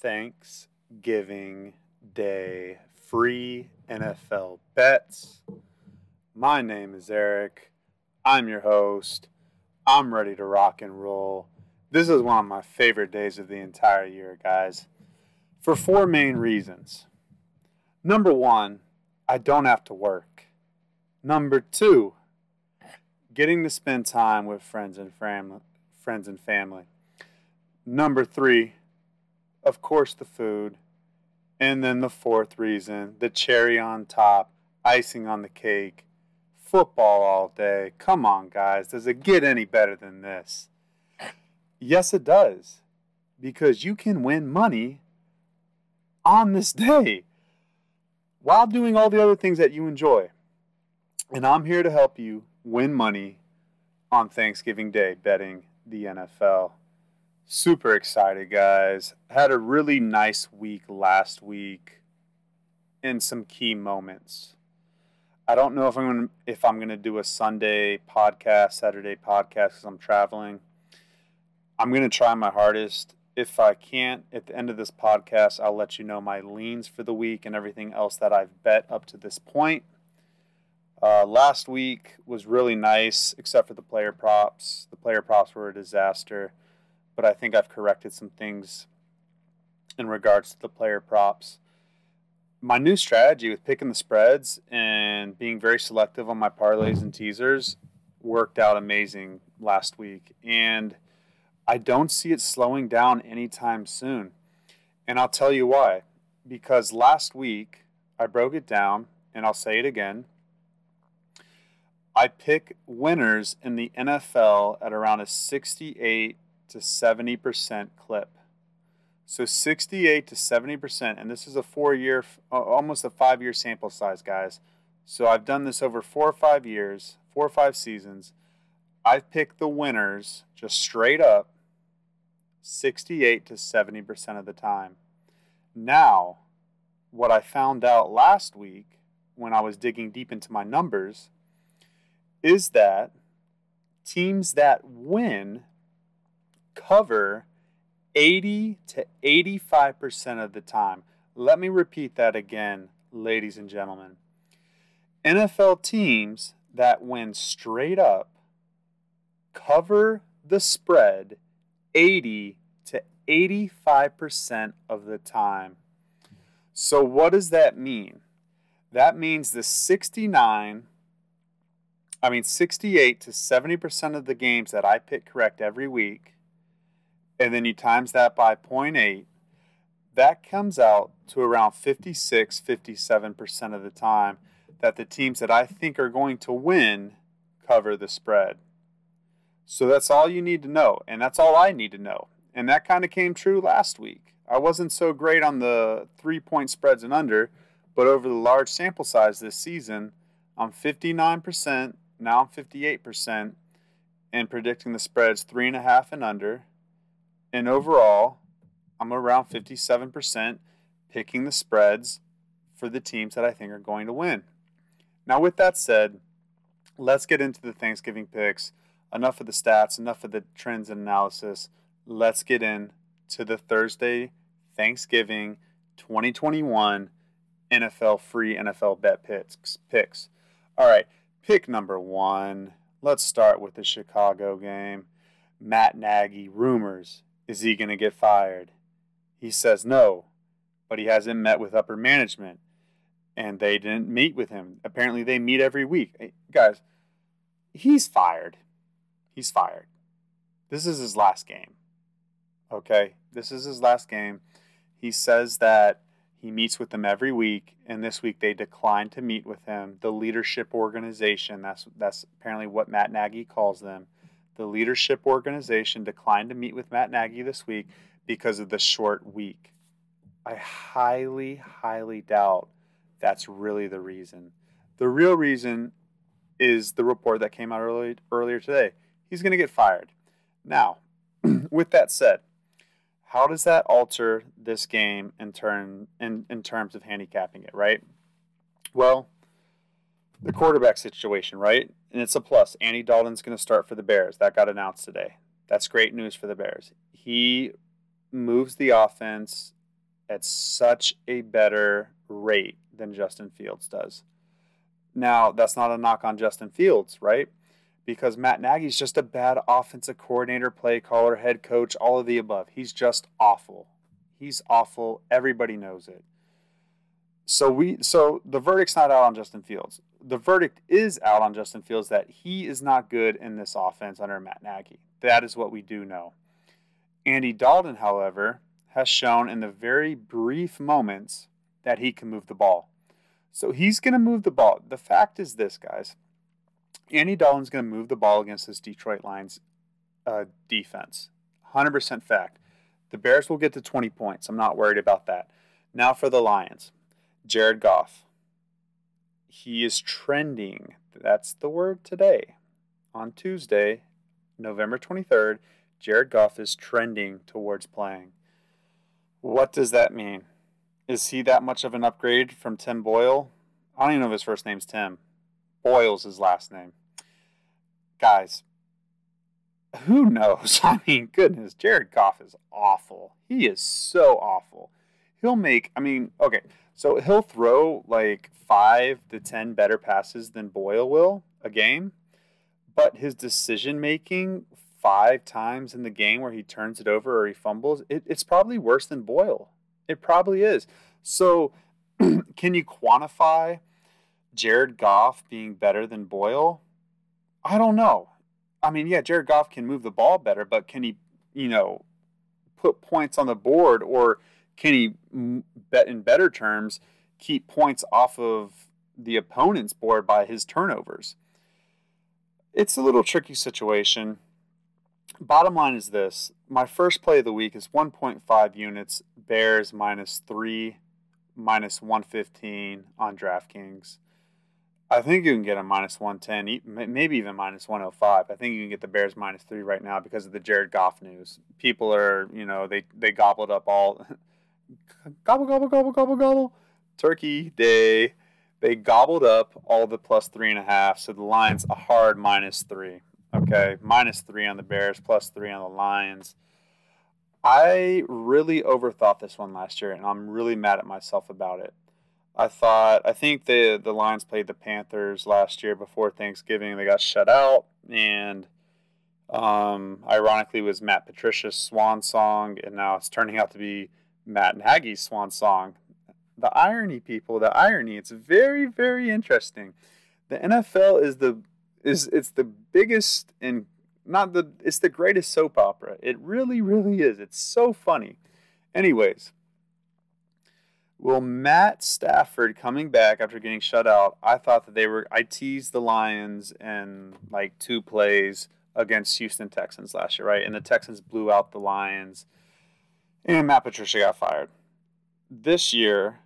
Thanksgiving Day free NFL bets. My name is Eric. I'm your host. I'm ready to rock and roll. This is one of my favorite days of the entire year, guys, for four main reasons. Number one, I don't have to work. Number two, getting to spend time with friends and family. Friends and family. Number three, of course, the food. And then the fourth reason, the cherry on top, icing on the cake, football all day. Come on, guys. Does it get any better than this? Yes, it does. Because you can win money on this day while doing all the other things that you enjoy. And I'm here to help you win money on Thanksgiving Day betting the NFL. Super excited, guys. Had a really nice week last week in some key moments. I don't know if I'm gonna, if I'm going to do a Sunday podcast, Saturday podcast because I'm traveling. I'm going to try my hardest. If I can't, at the end of this podcast, I'll let you know my leans for the week and everything else that I've bet up to this point. Uh, last week was really nice, except for the player props. The player props were a disaster but I think I've corrected some things in regards to the player props. My new strategy with picking the spreads and being very selective on my parlays and teasers worked out amazing last week. And I don't see it slowing down anytime soon. And I'll tell you why. Because last week I broke it down, and I'll say it again. I pick winners in the NFL at around a 68 to 70% clip. So 68 to 70%, and this is a four year, almost a five year sample size, guys. So I've done this over four or five years, four or five seasons. I've picked the winners just straight up 68 to 70% of the time. Now, what I found out last week when I was digging deep into my numbers is that teams that win cover 80 to 85% of the time. Let me repeat that again, ladies and gentlemen. NFL teams that win straight up cover the spread 80 to 85% of the time. So, what does that mean? That means the 69, I mean, 68 to 70% of the games that I pick correct every week and then you times that by 0.8, that comes out to around 56, 57% of the time that the teams that I think are going to win cover the spread. So that's all you need to know, and that's all I need to know. And that kind of came true last week. I wasn't so great on the three point spreads and under, but over the large sample size this season, I'm 59%, now I'm 58%, and predicting the spreads three and a half and under and overall, I'm around 57% picking the spreads for the teams that I think are going to win. Now, with that said, let's get into the Thanksgiving picks. Enough of the stats, enough of the trends and analysis. Let's get in to the Thursday Thanksgiving 2021 NFL free NFL bet picks. picks. All right, pick number one. Let's start with the Chicago game. Matt Nagy rumors is he going to get fired? He says no, but he hasn't met with upper management, and they didn't meet with him. Apparently, they meet every week. Hey, guys, he's fired. He's fired. This is his last game. Okay? This is his last game. He says that he meets with them every week, and this week they declined to meet with him. The leadership organization, that's that's apparently what Matt Nagy calls them the leadership organization declined to meet with Matt Nagy this week because of the short week. I highly, highly doubt that's really the reason. The real reason is the report that came out early, earlier today. He's going to get fired. Now, with that said, how does that alter this game in turn in, in terms of handicapping it, right? Well, the quarterback situation, right? And it's a plus. Andy Dalton's going to start for the Bears. That got announced today. That's great news for the Bears. He moves the offense at such a better rate than Justin Fields does. Now, that's not a knock on Justin Fields, right? Because Matt Nagy's just a bad offensive coordinator, play caller, head coach, all of the above. He's just awful. He's awful. Everybody knows it. So we so the verdict's not out on Justin Fields. The verdict is out on Justin Fields that he is not good in this offense under Matt Nagy. That is what we do know. Andy Dalton, however, has shown in the very brief moments that he can move the ball. So he's going to move the ball. The fact is this, guys. Andy Dalton's going to move the ball against this Detroit Lions uh, defense. 100% fact. The Bears will get to 20 points. I'm not worried about that. Now for the Lions. Jared Goff. He is trending. That's the word today. On Tuesday, November 23rd, Jared Goff is trending towards playing. What does that mean? Is he that much of an upgrade from Tim Boyle? I don't even know if his first name's Tim. Boyle's his last name. Guys, who knows? I mean, goodness, Jared Goff is awful. He is so awful. He'll make, I mean, okay, so he'll throw like five to 10 better passes than Boyle will a game, but his decision making five times in the game where he turns it over or he fumbles, it, it's probably worse than Boyle. It probably is. So, can you quantify Jared Goff being better than Boyle? I don't know. I mean, yeah, Jared Goff can move the ball better, but can he, you know, put points on the board or can he, bet in better terms, keep points off of the opponent's board by his turnovers? It's a little tricky situation. Bottom line is this. My first play of the week is 1.5 units bears minus 3 minus 115 on draftkings. I think you can get a minus 110 maybe even minus 105 i think you can get the bears minus 3 right now because of the jared goff news. People are you know they they gobbled up all gobble gobble gobble gobble gobble turkey day they gobbled up all the plus three and a half so the Lions, a hard minus three Okay, minus three on the Bears, plus three on the Lions. I really overthought this one last year, and I'm really mad at myself about it. I thought I think the the Lions played the Panthers last year before Thanksgiving. They got shut out, and um, ironically, was Matt Patricia's swan song, and now it's turning out to be Matt Nagy's swan song. The irony, people, the irony. It's very, very interesting. The NFL is the is it's the biggest and not the it's the greatest soap opera. It really, really is. It's so funny. Anyways, will Matt Stafford coming back after getting shut out? I thought that they were. I teased the Lions and like two plays against Houston Texans last year, right? And the Texans blew out the Lions, and Matt Patricia got fired. This year,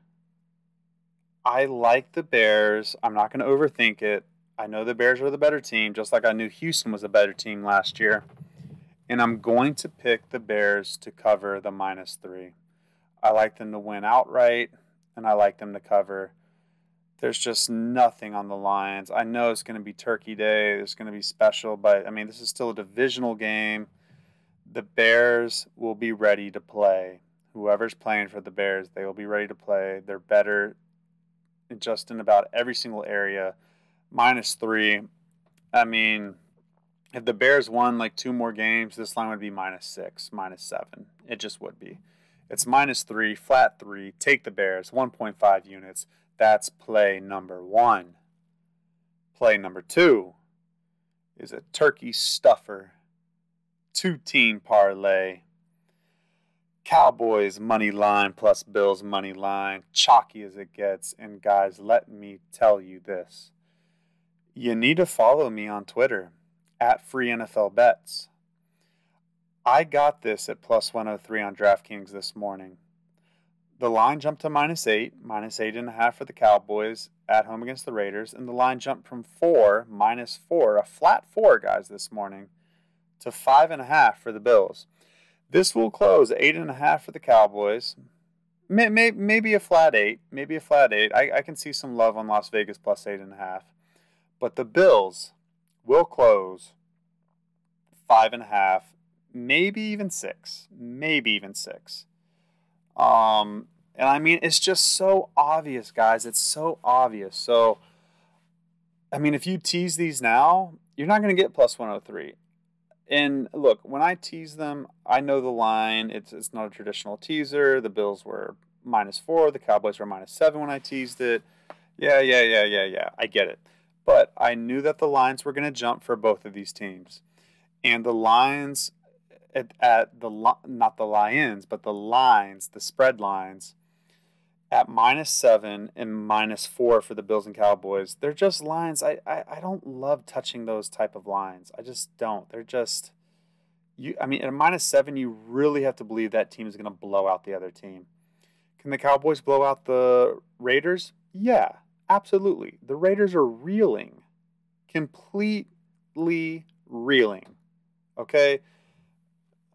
I like the Bears. I'm not going to overthink it. I know the Bears are the better team, just like I knew Houston was a better team last year. And I'm going to pick the Bears to cover the minus three. I like them to win outright, and I like them to cover. There's just nothing on the lines. I know it's going to be Turkey Day. It's going to be special, but I mean, this is still a divisional game. The Bears will be ready to play. Whoever's playing for the Bears, they will be ready to play. They're better just in about every single area minus three. I mean, if the Bears won like two more games, this line would be minus six, minus seven. It just would be. It's minus three, flat three. Take the Bears, 1.5 units. That's play number one. Play number two is a turkey stuffer, two team parlay. Cowboys money line plus Bills money line, chalky as it gets. And guys, let me tell you this you need to follow me on Twitter at Free NFL Bets. I got this at plus 103 on DraftKings this morning. The line jumped to minus eight, minus eight and a half for the Cowboys at home against the Raiders, and the line jumped from four, minus four, a flat four, guys, this morning, to five and a half for the Bills. This will close eight and a half for the Cowboys. Maybe a flat eight, maybe a flat eight. I, I can see some love on Las Vegas plus eight and a half. But the Bills will close five and a half, maybe even six, maybe even six. Um, And I mean, it's just so obvious, guys. It's so obvious. So, I mean, if you tease these now, you're not going to get plus 103. And look, when I tease them, I know the line. It's it's not a traditional teaser. The Bills were minus four. The Cowboys were minus seven when I teased it. Yeah, yeah, yeah, yeah, yeah. I get it. But I knew that the lines were going to jump for both of these teams. And the lines at, at the not the lions, but the lines, the spread lines at minus seven and minus four for the Bills and Cowboys. They're just lines. I, I, I don't love touching those type of lines. I just don't. They're just you. I mean, at a minus seven, you really have to believe that team is going to blow out the other team. Can the Cowboys blow out the Raiders? Yeah, absolutely. The Raiders are reeling, completely reeling. Okay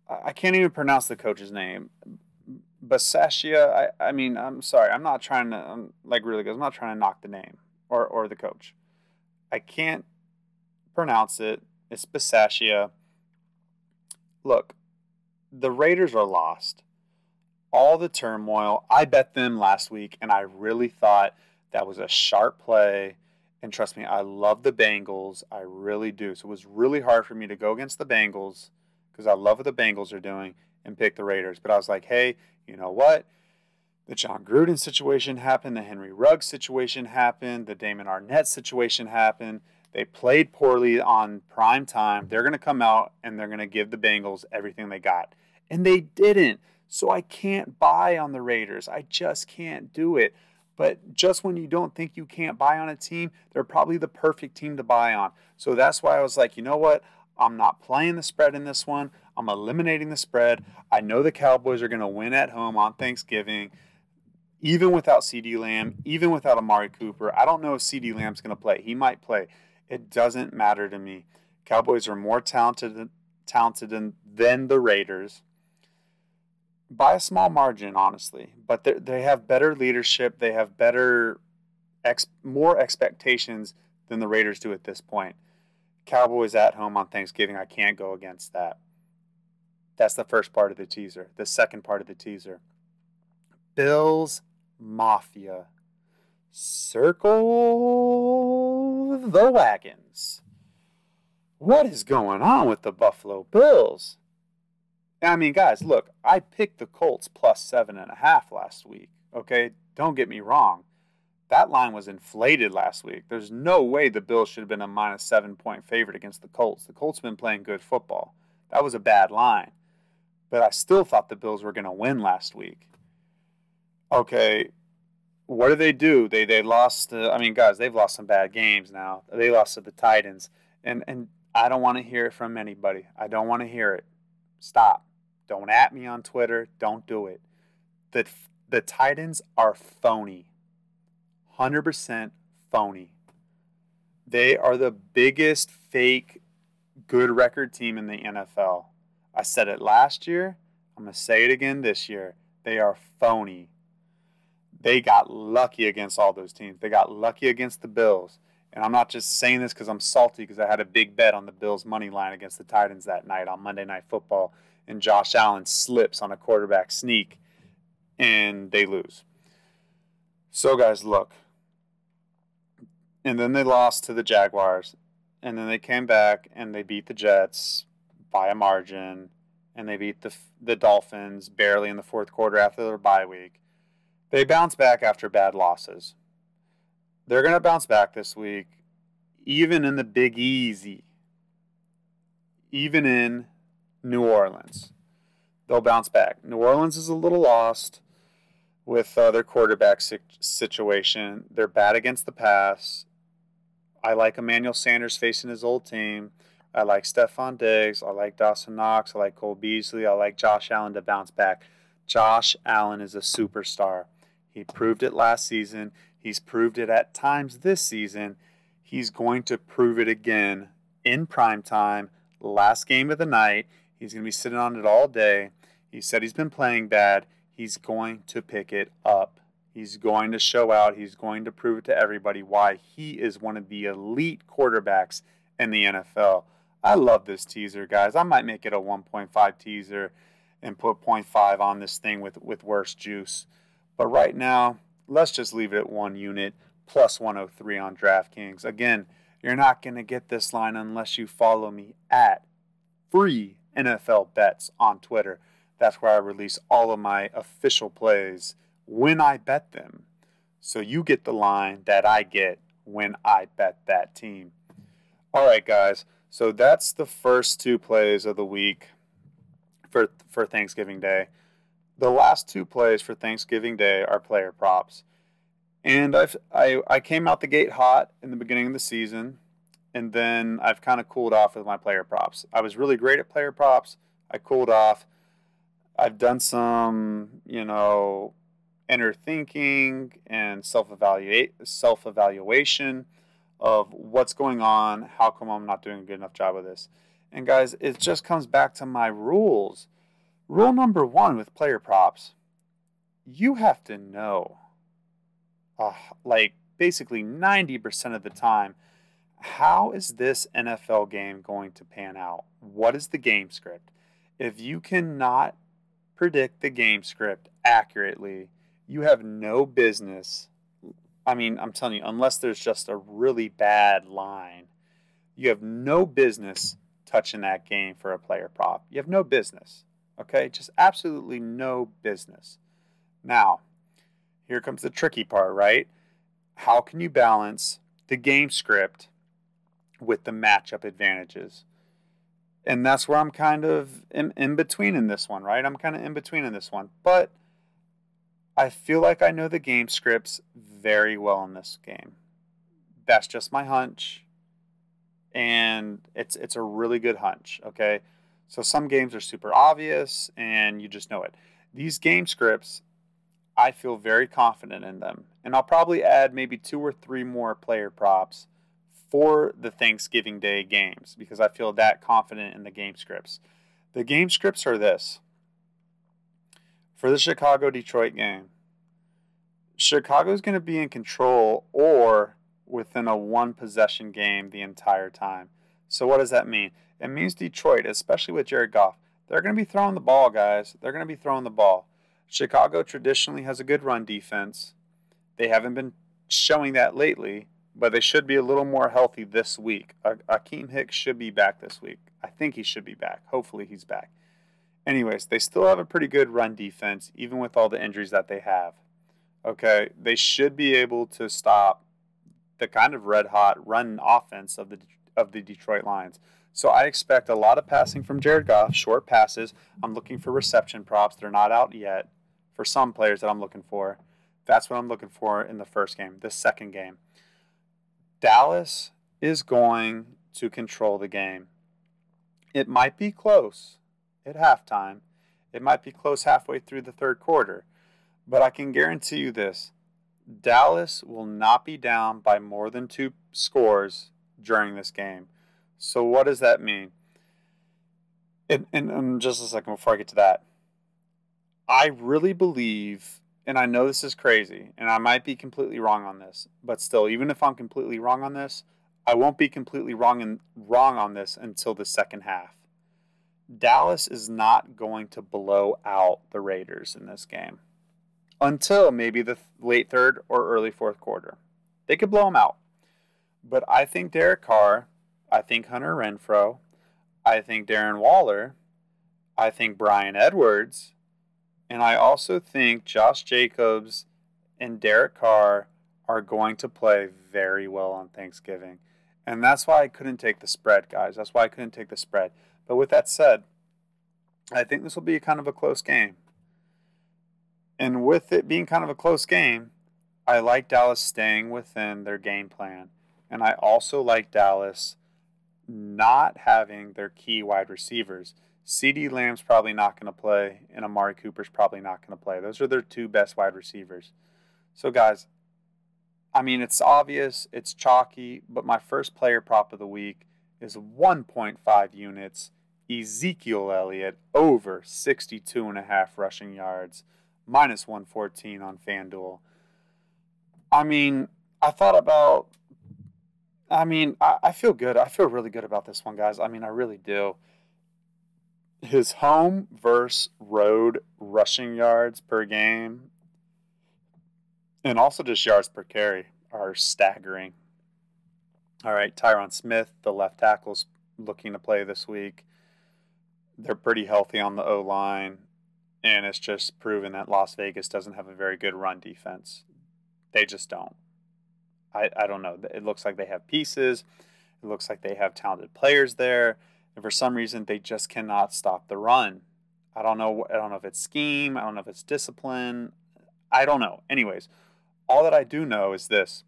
I can't even pronounce the coach's name. Basasia. I, I mean, I'm sorry. I'm not trying to, I'm like really good. I'm not trying to knock the name or, or the coach. I can't pronounce it. It's Basasia. Look, the Raiders are lost. All the turmoil. I bet them last week, and I really thought that was a sharp play. And trust me, I love the Bengals. I really do. So it was really hard for me to go against the Bengals because I love what the Bengals are doing and pick the Raiders. But I was like, hey, you know what? The Jon Gruden situation happened. The Henry Ruggs situation happened. The Damon Arnette situation happened. They played poorly on prime time. They're going to come out and they're going to give the Bengals everything they got. And they didn't. So I can't buy on the Raiders. I just can't do it. But just when you don't think you can't buy on a team, they're probably the perfect team to buy on. So that's why I was like, you know what? I'm not playing the spread in this one. I'm eliminating the spread. I know the Cowboys are going to win at home on Thanksgiving, even without CeeDee Lamb, even without Amari Cooper. I don't know if CeeDee Lamb's going to play. He might play. It doesn't matter to me. Cowboys are more talented talented than, than the Raiders by a small margin, honestly. But they have better leadership. They have better, ex, more expectations than the Raiders do at this point. Cowboys at home on Thanksgiving. I can't go against that. That's the first part of the teaser. The second part of the teaser Bills Mafia. Circle the wagons. What is going on with the Buffalo Bills? I mean, guys, look, I picked the Colts plus seven and a half last week. Okay, don't get me wrong. That line was inflated last week. There's no way the Bills should have been a minus seven point favorite against the Colts. The Colts have been playing good football. That was a bad line. But I still thought the Bills were going to win last week. Okay, what do they do? They they lost. To, I mean, guys, they've lost some bad games now. They lost to the Titans, and and I don't want to hear it from anybody. I don't want to hear it. Stop. Don't at me on Twitter. Don't do it. The the Titans are phony. 100% phony. They are the biggest fake good record team in the NFL. I said it last year. I'm going to say it again this year. They are phony. They got lucky against all those teams. They got lucky against the Bills. And I'm not just saying this because I'm salty because I had a big bet on the Bills' money line against the Titans that night on Monday Night Football. And Josh Allen slips on a quarterback sneak and they lose. So, guys, look, and then they lost to the Jaguars, and then they came back and they beat the Jets by a margin, and they beat the the Dolphins barely in the fourth quarter after their bye week. They bounce back after bad losses. They're going to bounce back this week, even in the Big Easy, even in New Orleans. They'll bounce back. New Orleans is a little lost with uh, their quarterback situation. They're bad against the pass. I like Emmanuel Sanders facing his old team. I like Stefon Diggs. I like Dawson Knox. I like Cole Beasley. I like Josh Allen to bounce back. Josh Allen is a superstar. He proved it last season. He's proved it at times this season. He's going to prove it again in prime time, last game of the night. He's going to be sitting on it all day. He said he's been playing bad. He's going to pick it up. He's going to show out. He's going to prove it to everybody why he is one of the elite quarterbacks in the NFL. I love this teaser, guys. I might make it a 1.5 teaser and put 0.5 on this thing with, with worse juice. But right now, let's just leave it at one unit plus 103 on DraftKings. Again, you're not going to get this line unless you follow me at free NFL bets on Twitter. That's where I release all of my official plays when I bet them. So you get the line that I get when I bet that team. All right, guys. So that's the first two plays of the week for for Thanksgiving Day. The last two plays for Thanksgiving Day are player props. And I've I, I came out the gate hot in the beginning of the season, and then I've kind of cooled off with my player props. I was really great at player props. I cooled off. I've done some, you know, inner thinking and self evaluate self evaluation of what's going on. How come I'm not doing a good enough job of this? And guys, it just comes back to my rules. Rule number one with player props: you have to know, uh, like basically 90% of the time, how is this NFL game going to pan out? What is the game script? If you cannot predict the game script accurately, you have no business. I mean, I'm telling you, unless there's just a really bad line, you have no business touching that game for a player prop. You have no business. Okay? Just absolutely no business. Now, here comes the tricky part, right? How can you balance the game script with the matchup advantages? And that's where I'm kind of in, in between in this one, right? I'm kind of in between in this one. But I feel like I know the game scripts very well in this game. That's just my hunch. And it's it's a really good hunch, okay? So some games are super obvious and you just know it. These game scripts, I feel very confident in them. And I'll probably add maybe two or three more player props for the Thanksgiving Day games because I feel that confident in the game scripts. The game scripts are this for the Chicago Detroit game, Chicago's going to be in control or within a one possession game the entire time. So, what does that mean? It means Detroit, especially with Jared Goff, they're going to be throwing the ball, guys. They're going to be throwing the ball. Chicago traditionally has a good run defense. They haven't been showing that lately, but they should be a little more healthy this week. Akiem Hicks should be back this week. I think he should be back. Hopefully, he's back. Anyways, they still have a pretty good run defense, even with all the injuries that they have. Okay, they should be able to stop the kind of red hot run offense of the of the Detroit Lions. So I expect a lot of passing from Jared Goff, short passes. I'm looking for reception props. They're not out yet for some players that I'm looking for. That's what I'm looking for in the first game. The second game, Dallas is going to control the game. It might be close at halftime. It might be close halfway through the third quarter. But I can guarantee you this Dallas will not be down by more than two scores during this game. So, what does that mean? And, and, and just a second before I get to that, I really believe, and I know this is crazy, and I might be completely wrong on this, but still, even if I'm completely wrong on this, I won't be completely wrong and wrong on this until the second half. Dallas is not going to blow out the Raiders in this game until maybe the late third or early fourth quarter. They could blow them out. But I think Derek Carr, I think Hunter Renfrow, I think Darren Waller, I think Bryan Edwards, and I also think Josh Jacobs and Derek Carr are going to play very well on Thanksgiving. And that's why I couldn't take the spread, guys. That's why I couldn't take the spread. But with that said, I think this will be kind of a close game. And with it being kind of a close game, I like Dallas staying within their game plan. And I also like Dallas not having their key wide receivers. CeeDee Lamb's probably not going to play, and Amari Cooper's probably not going to play. Those are their two best wide receivers. So, guys, I mean, it's obvious, it's chalky, but my first player prop of the week is 1.5 units. Ezekiel Elliott over 62 and a half rushing yards minus 114 on FanDuel. I mean, I thought about, I mean, I, I feel good. I feel really good about this one, guys. I mean, I really do. His home versus road rushing yards per game, And also just yards per carry are staggering. All right, Tyron Smith, the left tackle's looking to play this week. They're pretty healthy on the O line, and it's just proven that Las Vegas doesn't have a very good run defense. They just don't. I, I don't know. It looks like they have pieces. It looks like they have talented players there. And for some reason, they just cannot stop the run. I don't know. I don't know if it's scheme. I don't know if it's discipline. I don't know. Anyways, all that I do know is this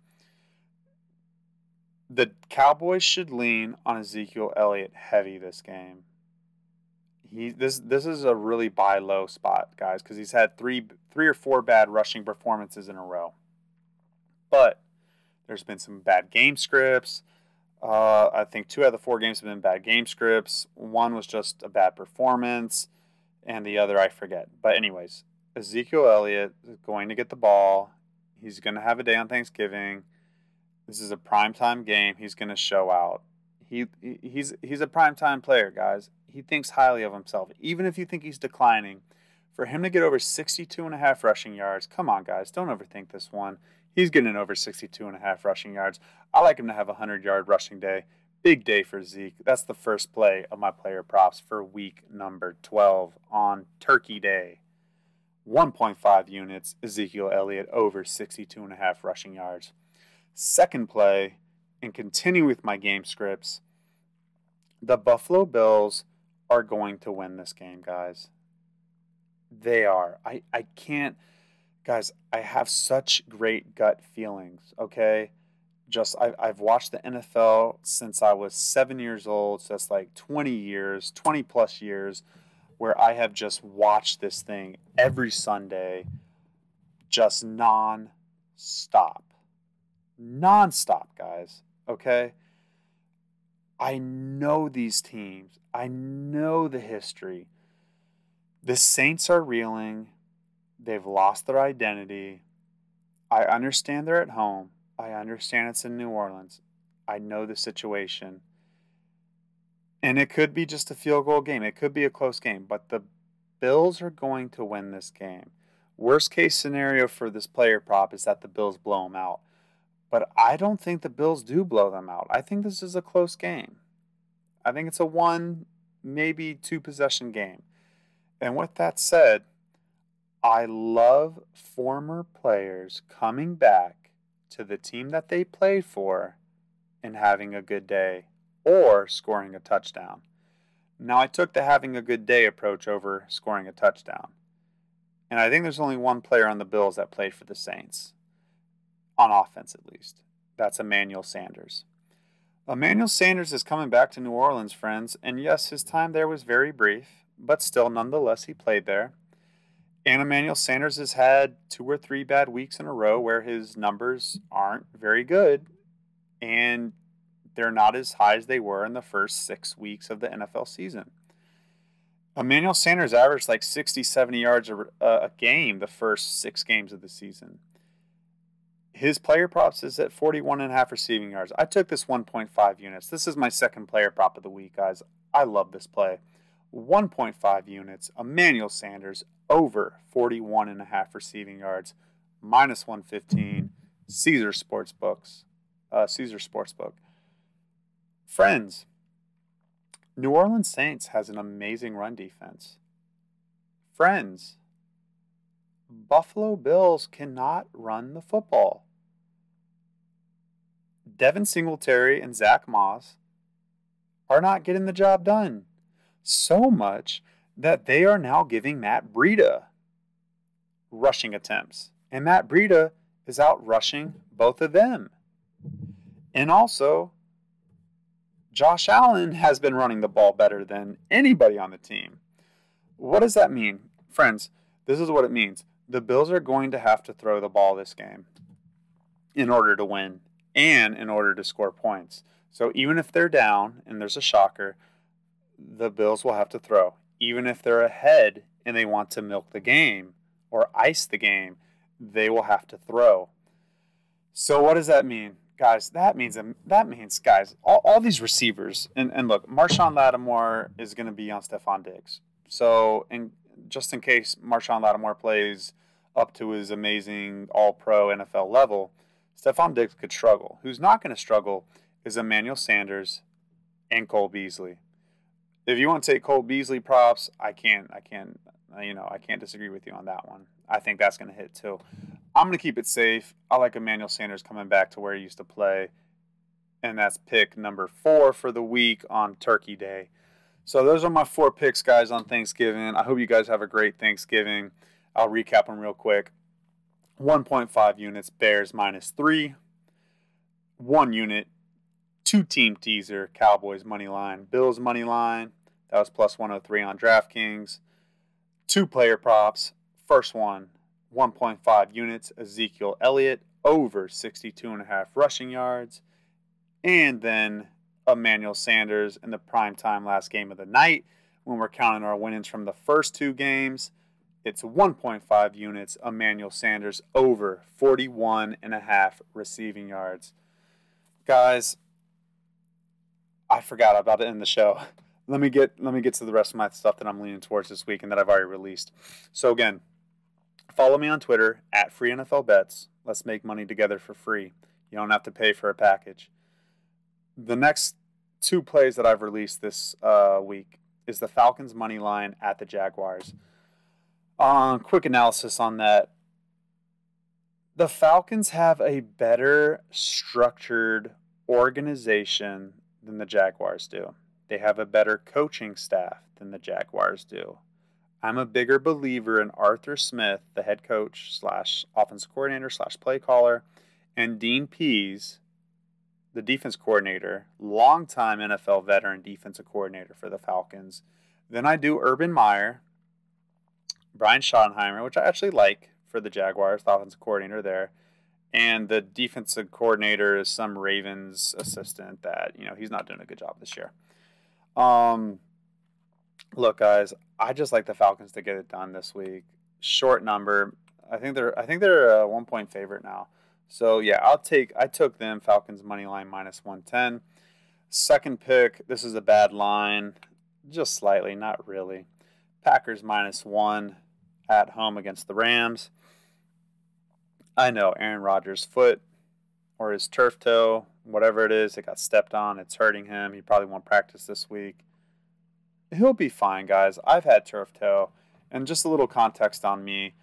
the Cowboys should lean on Ezekiel Elliott heavy this game. He this this is a really buy low spot, guys, because he's had three three or four bad rushing performances in a row. But there's been some bad game scripts. Uh, I think two out of the four games have been bad game scripts. One was just a bad performance, and the other I forget. But anyways, Ezekiel Elliott is going to get the ball. He's going to have a day on Thanksgiving. This is a primetime game. He's going to show out. He he's he's a primetime player, guys. He thinks highly of himself. Even if you think he's declining, for him to get over 62 and a half rushing yards, come on, guys, don't overthink this one. He's getting over 62 and a half rushing yards. I like him to have a 100 yard rushing day. Big day for Zeke. That's the first play of my player props for week number 12 on Turkey Day. 1.5 units, Ezekiel Elliott over 62 and a half rushing yards. Second play, and continue with my game scripts, the Buffalo Bills are going to win this game, guys. They are. I, I can't, guys, I have such great gut feelings, okay? Just, I, I've watched the NFL since I was seven years old, so that's like 20 years, 20 plus years, where I have just watched this thing every Sunday, just non stop Non stop, guys. Okay? I know these teams, I know the history. The Saints are reeling, they've lost their identity. I understand they're at home, I understand it's in New Orleans. I know the situation. And it could be just a field goal game. It could be a close game, but the Bills are going to win this game. Worst case scenario for this player prop is that the Bills blow them out. But I don't think the Bills do blow them out. I think this is a close game. I think it's a one, maybe two possession game. And with that said, I love former players coming back to the team that they played for and having a good day or scoring a touchdown. Now, I took the having a good day approach over scoring a touchdown. And I think there's only one player on the Bills that played for the Saints, on offense at least. That's Emmanuel Sanders. Emmanuel Sanders is coming back to New Orleans, friends, and yes, his time there was very brief, but still, nonetheless, he played there. And Emmanuel Sanders has had two or three bad weeks in a row where his numbers aren't very good, and they're not as high as they were in the first six weeks of the NFL season. Emmanuel Sanders averaged like 60, 70 yards a, a game the first six games of the season. His player props is at 41 and a half receiving yards. I took this 1.5 units. This is my second player prop of the week, guys. I love this play. 1.5 units. Emmanuel Sanders over 41 and a half receiving yards, minus 115. Caesar Sportsbooks. Uh, Caesar Sportsbook. Friends, New Orleans Saints has an amazing run defense. Friends, Buffalo Bills cannot run the football. Devin Singletary and Zach Moss are not getting the job done. So much that they are now giving Matt Breida rushing attempts. And Matt Breida is out rushing both of them. And also, Josh Allen has been running the ball better than anybody on the team. What does that mean? Friends, this is what it means. The Bills are going to have to throw the ball this game in order to win and in order to score points. So even if they're down and there's a shocker, the Bills will have to throw. Even if they're ahead and they want to milk the game or ice the game, they will have to throw. So what does that mean? Guys, that means that means guys, all, all these receivers and, and look, Marshon Lattimore is going to be on Stefon Diggs. So, and just in case Marshon Lattimore plays up to his amazing all pro NFL level, Stefon Diggs could struggle. Who's not going to struggle is Emmanuel Sanders and Cole Beasley. If you want to take Cole Beasley props, I can't, I can't, you know, I can't disagree with you on that one. I think that's going to hit too. I'm going to keep it safe. I like Emmanuel Sanders coming back to where he used to play. And that's pick number four for the week on Turkey Day. So those are my four picks, guys, on Thanksgiving. I hope you guys have a great Thanksgiving. I'll recap them real quick. 1.5 units, Bears minus three. One unit, two team teaser, Cowboys money line, Bills money line. That was plus 103 on DraftKings. Two player props. First one, 1.5 units, Ezekiel Elliott over 62 and a half rushing yards. And then Emmanuel Sanders in the prime time last game of the night. When we're counting our winnings from the first two games, it's 1.5 units, Emmanuel Sanders over 41 and a half receiving yards. Guys, I forgot about it in the show. Let me get let me get to the rest of my stuff that I'm leaning towards this week and that I've already released. So again, follow me on Twitter at Free NFL Bets. Let's make money together for free. You don't have to pay for a package. The next two plays that I've released this uh, week is the Falcons money line at the Jaguars. Uh, quick analysis on that. The Falcons have a better structured organization than the Jaguars do. They have a better coaching staff than the Jaguars do. I'm a bigger believer in Arthur Smith, the head coach slash offensive coordinator slash play caller, and Dean Pees, the defense coordinator, longtime NFL veteran defensive coordinator for the Falcons. Then I do Urban Meyer, Brian Schottenheimer, which I actually like for the Jaguars, the offensive coordinator there. And the defensive coordinator is some Ravens assistant that, you know, he's not doing a good job this year. Um, look, guys, I just like the Falcons to get it done this week. Short number. I think they're I think they're a one point favorite now. So yeah, I'll take I took them Falcons money line minus 110. Second pick, this is a bad line, just slightly, not really. Packers minus 1 at home against the Rams. I know Aaron Rodgers' foot or his turf toe, whatever it is, it got stepped on, it's hurting him. He probably won't practice this week. He'll be fine, guys. I've had turf toe, and just a little context on me.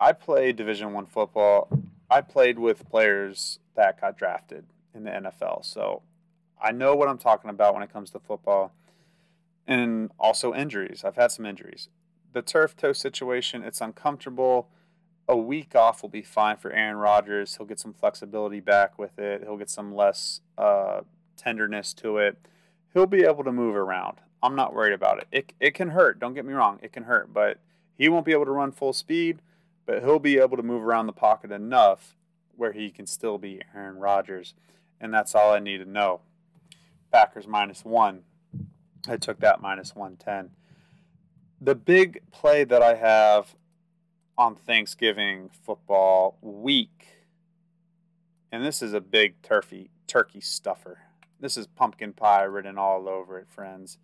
I played Division 1 football I played with players that got drafted in the NFL, so I know what I'm talking about when it comes to football, and also injuries. I've had some injuries. The turf toe situation, it's uncomfortable. A week off will be fine for Aaron Rodgers. He'll get some flexibility back with it. He'll get some less uh, tenderness to it. He'll be able to move around. I'm not worried about it. It it can hurt. Don't get me wrong. It can hurt, but he won't be able to run full speed but he'll be able to move around the pocket enough where he can still be Aaron Rodgers. And that's all I need to know. Packers minus one. I took that minus 110. The big play that I have on Thanksgiving football week, and this is a big turkey, turkey stuffer. This is pumpkin pie written all over it, friends.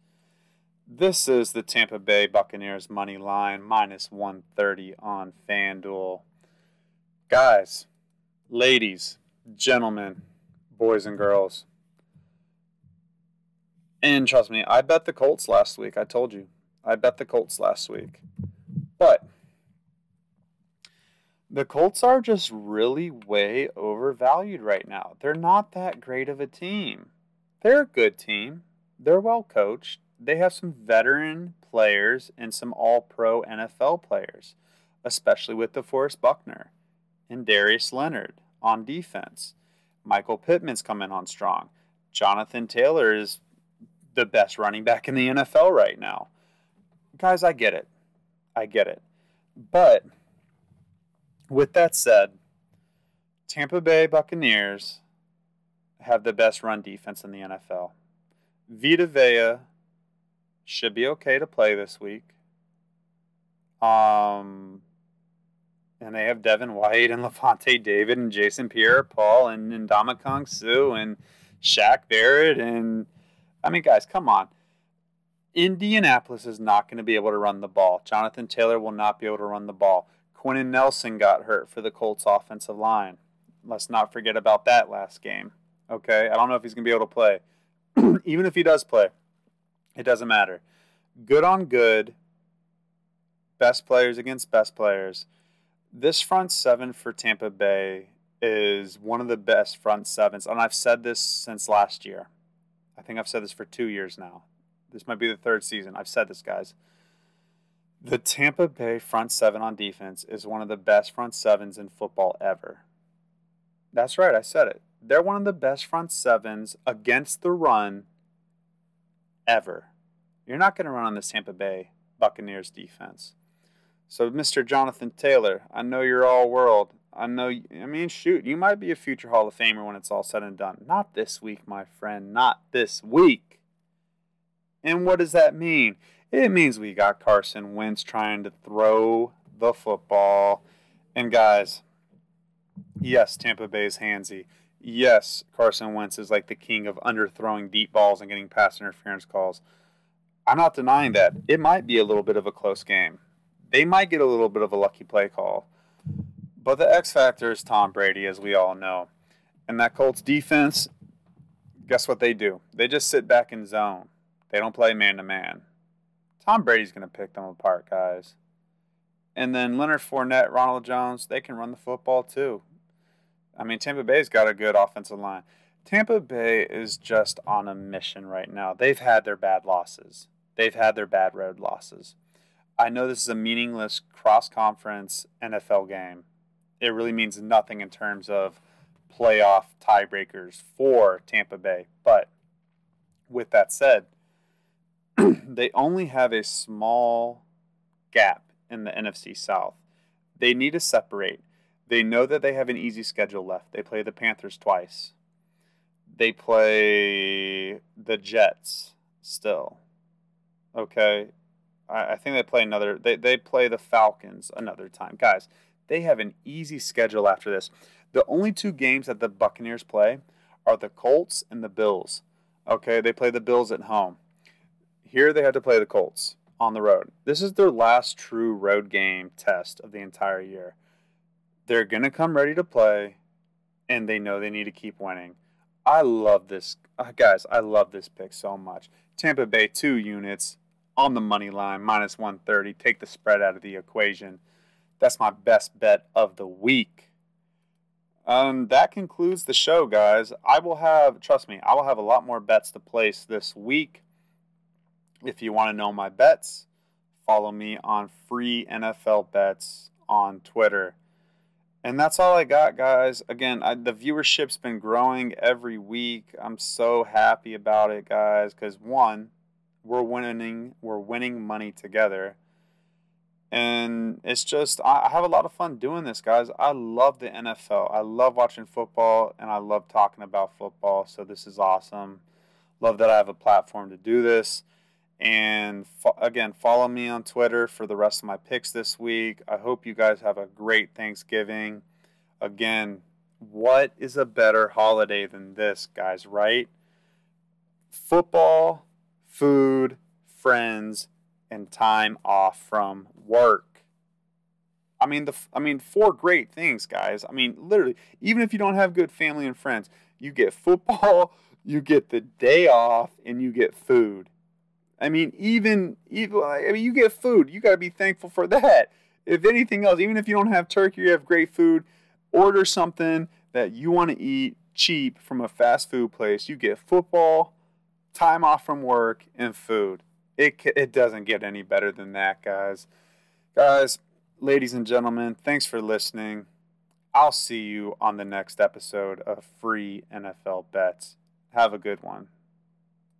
This is the Tampa Bay Buccaneers money line, minus 130 on FanDuel. Guys, ladies, gentlemen, boys and girls. And trust me, I bet the Colts last week. I told you. I bet the Colts last week. But the Colts are just really way overvalued right now. They're not that great of a team. They're a good team. They're well coached they have some veteran players and some all pro NFL players, especially with DeForest Buckner and Darius Leonard on defense. Michael Pittman's coming on strong. Jonathan Taylor is the best running back in the NFL right now. Guys, I get it. I get it. But with that said, Tampa Bay Buccaneers have the best run defense in the NFL. Vita Vea should be okay to play this week. Um, and they have Devin White and Lavonte David and Jason Pierre-Paul and Ndamukong Suh and Shaq Barrett and I mean, guys, come on. Indianapolis is not going to be able to run the ball. Jonathan Taylor will not be able to run the ball. Quenton Nelson got hurt for the Colts offensive line. Let's not forget about that last game. Okay, I don't know if he's going to be able to play. Even if he does play, it doesn't matter. Good on good, best players against best players. This front seven for Tampa Bay is one of the best front sevens, and I've said this since last year. I think I've said this for two years now. This might be the third season. I've said this, guys. The Tampa Bay front seven on defense is one of the best front sevens in football ever. That's right, I said it. They're one of the best front sevens against the run ever. You're not going to run on the Tampa Bay Buccaneers defense. So, Mr. Jonathan Taylor, I know you're all world. I know, I mean, shoot, you might be a future Hall of Famer when it's all said and done. Not this week, my friend. Not this week. And what does that mean? It means we got Carson Wentz trying to throw the football. And guys, yes, Tampa Bay is handsy. Yes, Carson Wentz is like the king of underthrowing deep balls and getting pass interference calls. I'm not denying that. It might be a little bit of a close game. They might get a little bit of a lucky play call. But the X factor is Tom Brady, as we all know. And that Colts defense, guess what they do? They just sit back in zone. They don't play man to man. Tom Brady's going to pick them apart, guys. And then Leonard Fournette, Ronald Jones, they can run the football too. I mean, Tampa Bay's got a good offensive line. Tampa Bay is just on a mission right now. They've had their bad losses, they've had their bad road losses. I know this is a meaningless cross conference NFL game. It really means nothing in terms of playoff tiebreakers for Tampa Bay. But with that said, they only have a small gap in the NFC South. They need to separate. They know that they have an easy schedule left. They play the Panthers twice. They play the Jets still. Okay. I, I think they play another they, they play the Falcons another time. Guys, they have an easy schedule after this. The only two games that the Buccaneers play are the Colts and the Bills. Okay, they play the Bills at home. Here they have to play the Colts on the road. This is their last true road game test of the entire year they're going to come ready to play and they know they need to keep winning. I love this. Uh, guys, I love this pick so much. Tampa Bay, two units on the money line, minus 130. Take the spread out of the equation. That's my best bet of the week. Um, that concludes the show, guys. I will have, trust me, I will have a lot more bets to place this week. If you want to know my bets, follow me on free NFL bets on Twitter. And that's all I got, guys. Again, I, the viewership's been growing every week. I'm so happy about it, guys, because one, we're winning, we're winning money together, and it's just I have a lot of fun doing this, guys. I love the NFL. I love watching football, and I love talking about football. So this is awesome. Love that I have a platform to do this. And fo- again, follow me on Twitter for the rest of my picks this week. I hope you guys have a great Thanksgiving. Again, what is a better holiday than this, guys, right? Football, food, friends, and time off from work. I mean the I mean four great things, guys. I mean literally, even if you don't have good family and friends, you get football, you get the day off, and you get food. I mean, even even I mean, you get food. You got to be thankful for that. If anything else, even if you don't have turkey, you have great food. Order something that you want to eat cheap from a fast food place. You get football, time off from work, and food. It it doesn't get any better than that, guys. Guys, ladies and gentlemen, thanks for listening. I'll see you on the next episode of Free NFL Bets. Have a good one.